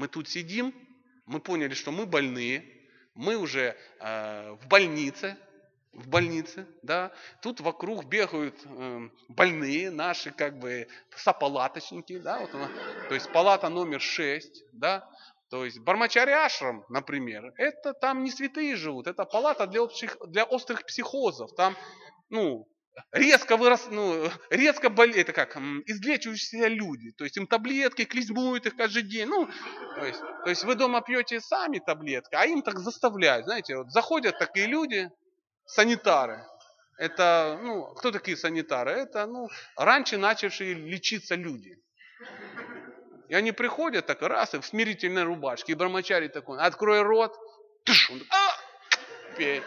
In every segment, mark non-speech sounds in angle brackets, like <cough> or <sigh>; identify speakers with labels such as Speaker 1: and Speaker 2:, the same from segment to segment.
Speaker 1: Мы тут сидим, мы поняли, что мы больные, мы уже э, в больнице, в больнице, да, тут вокруг бегают э, больные наши, как бы, сопалаточники, да, вот она, то есть палата номер 6, да, то есть Бармачари Ашрам, например, это там не святые живут, это палата для, общих, для острых психозов, там, ну, резко вырос, ну, резко болеют, это как, излечивающиеся люди, то есть им таблетки, клизмуют их каждый день, ну, то есть, то есть вы дома пьете сами таблетки, а им так заставляют, знаете, вот заходят такие люди, санитары, это, ну, кто такие санитары? Это, ну, раньше начавшие лечиться люди. И они приходят так раз, и в смирительной рубашке, и брамачари такой, открой рот, тыш, он, а, пей.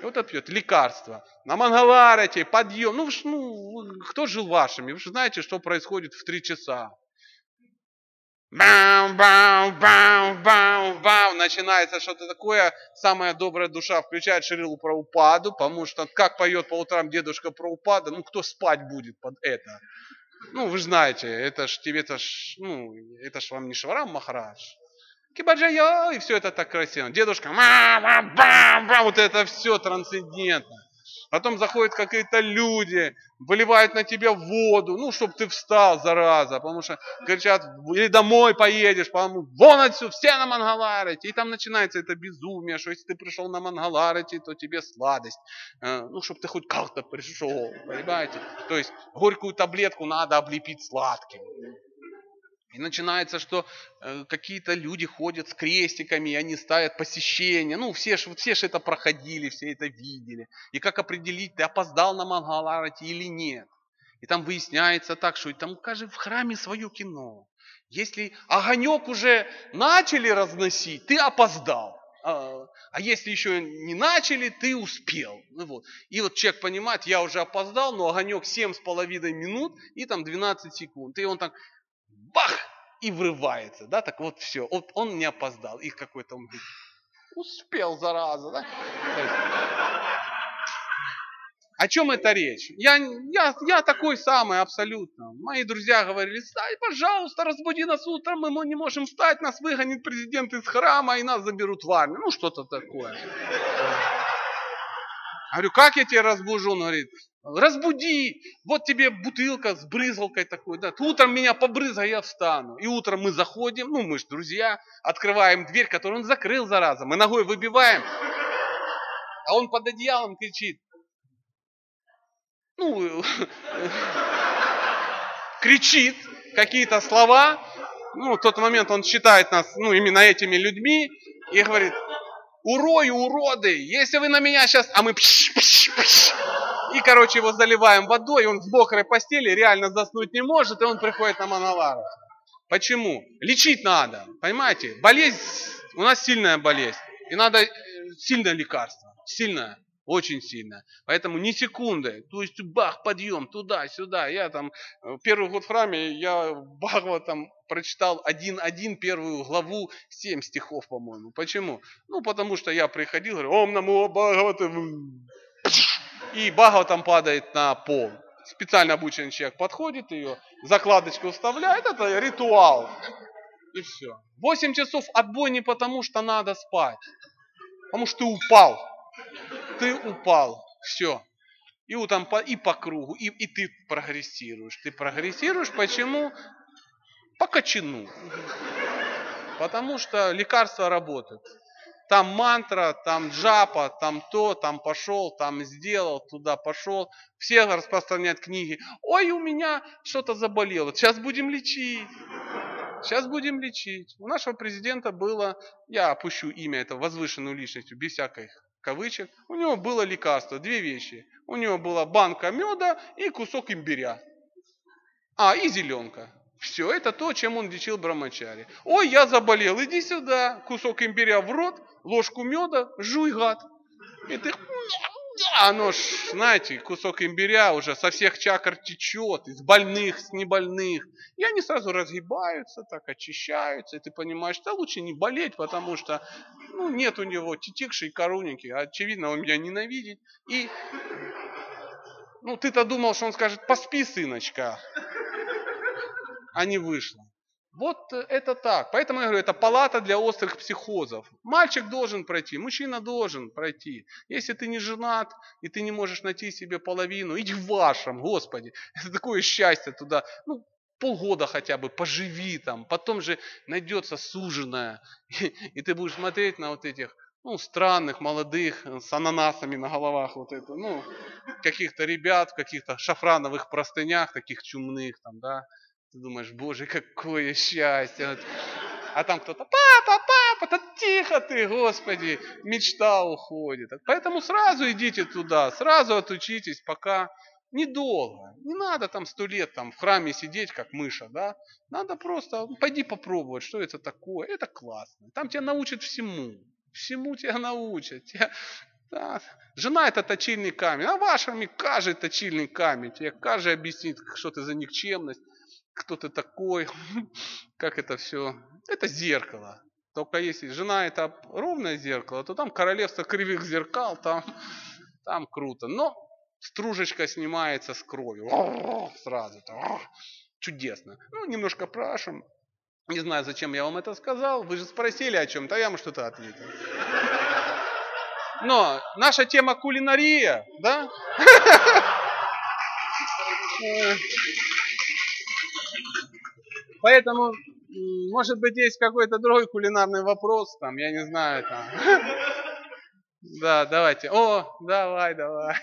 Speaker 1: Вот это пьет лекарство. На Мангаларате, подъем. Ну, ну, кто жил вашими? Вы же знаете, что происходит в три часа. Бау, бау, бау, бау, бау. Начинается что-то такое. Самая добрая душа включает Ширилу про упаду, потому что как поет по утрам дедушка про упаду, ну кто спать будет под это? Ну, вы знаете, это ж тебе, это ж, ну, это ж вам не Шварам Махарадж. Кибаджайо, и все это так красиво. Дедушка, ма, ма, ба, ба, вот это все трансцендентно. Потом заходят какие-то люди, выливают на тебя воду, ну, чтобы ты встал, зараза, потому что кричат, или домой поедешь, потому вон отсюда, все на Мангаларете. И там начинается это безумие, что если ты пришел на Мангаларете, то тебе сладость. Э, ну, чтобы ты хоть как-то пришел, понимаете? То есть горькую таблетку надо облепить сладким. И начинается, что э, какие-то люди ходят с крестиками, и они ставят посещение. Ну, все же все ж это проходили, все это видели. И как определить, ты опоздал на Мангаларате или нет. И там выясняется так, что там каждый в храме свое кино. Если огонек уже начали разносить, ты опоздал. А, а если еще не начали, ты успел. Ну вот. И вот человек понимает, я уже опоздал, но огонек 7,5 минут и там 12 секунд. И он так бах, и врывается, да, так вот все, вот он не опоздал, их какой-то, он говорит, успел, зараза, да. О чем это речь? Я, я, я такой самый абсолютно. Мои друзья говорили, стай, пожалуйста, разбуди нас утром, мы не можем встать, нас выгонит президент из храма и нас заберут в армию. Ну, что-то такое. Говорю, как я тебя разбужу? Он говорит, разбуди, вот тебе бутылка с брызгалкой такой, да, утром меня побрызгай, я встану. И утром мы заходим, ну мы же друзья, открываем дверь, которую он закрыл, зараза, мы ногой выбиваем, а он под одеялом кричит, ну, <laughs> кричит какие-то слова, ну, в тот момент он считает нас, ну, именно этими людьми, и говорит, урою, уроды, если вы на меня сейчас, а мы пш, пш, пш, короче, его заливаем водой, и он в мокрой постели реально заснуть не может, и он приходит на Манавару. Почему? Лечить надо, понимаете? Болезнь, у нас сильная болезнь, и надо э, сильное лекарство, сильное, очень сильное. Поэтому ни секунды, то есть бах, подъем, туда-сюда. Я там, э, первый год в храме, я Бхагава там прочитал один-один первую главу, семь стихов, по-моему. Почему? Ну, потому что я приходил, говорю, ом намо Бхагавата, и там падает на пол. Специально обученный человек подходит, ее закладочку вставляет, это ритуал. И все. Восемь часов отбой не потому, что надо спать, потому что ты упал. Ты упал. Все. И, там, и по кругу, и, и ты прогрессируешь. Ты прогрессируешь, почему? По кочану. Потому что лекарства работают. Там мантра, там джапа, там то, там пошел, там сделал, туда пошел. Все распространяют книги. Ой, у меня что-то заболело. Сейчас будем лечить. Сейчас будем лечить. У нашего президента было, я опущу имя этого возвышенную личностью, без всяких кавычек. У него было лекарство, две вещи. У него была банка меда и кусок имбиря. А, и зеленка. Все, это то, чем он лечил Брамачари. Ой, я заболел, иди сюда, кусок имбиря в рот, ложку меда, жуй, гад. И ты, оно ж, знаете, кусок имбиря уже со всех чакр течет, из больных, с небольных. И они сразу разгибаются, так очищаются, и ты понимаешь, что лучше не болеть, потому что ну, нет у него тетикшей короники, очевидно, он меня ненавидит. И ну, ты-то думал, что он скажет, поспи, сыночка, а не вышло. Вот это так. Поэтому я говорю, это палата для острых психозов. Мальчик должен пройти, мужчина должен пройти. Если ты не женат, и ты не можешь найти себе половину, иди в вашем, Господи. <laughs> Это такое счастье туда. Ну, полгода хотя бы поживи там, потом же найдется суженая, и, <laughs> и ты будешь смотреть на вот этих ну, странных, молодых, с ананасами на головах, вот это, ну, каких-то ребят в каких-то шафрановых простынях, таких чумных там, да, ты думаешь, боже, какое счастье. А там кто-то, папа, папа, да тихо ты, Господи, мечта уходит. Поэтому сразу идите туда, сразу отучитесь, пока недолго. Не надо там сто лет там в храме сидеть, как мыша, да. Надо просто, пойди попробовать, что это такое. Это классно. Там тебя научат всему. Всему тебя научат. Тебя, да. Жена это точильный камень, а вашими каждый точильный камень. Тебе каждый объяснит, что ты за никчемность кто ты такой, <laughs> как это все. Это зеркало. Только если жена это ровное зеркало, то там королевство кривых зеркал, там, <laughs> там круто. Но стружечка снимается с кровью. <laughs> Сразу. Чудесно. Ну, немножко прашем. Не знаю, зачем я вам это сказал. Вы же спросили о чем-то, а я вам что-то ответил. Но наша тема кулинария, да? Поэтому, может быть, есть какой-то другой кулинарный вопрос, там, я не знаю, там. <laughs> Да, давайте. О, давай, давай.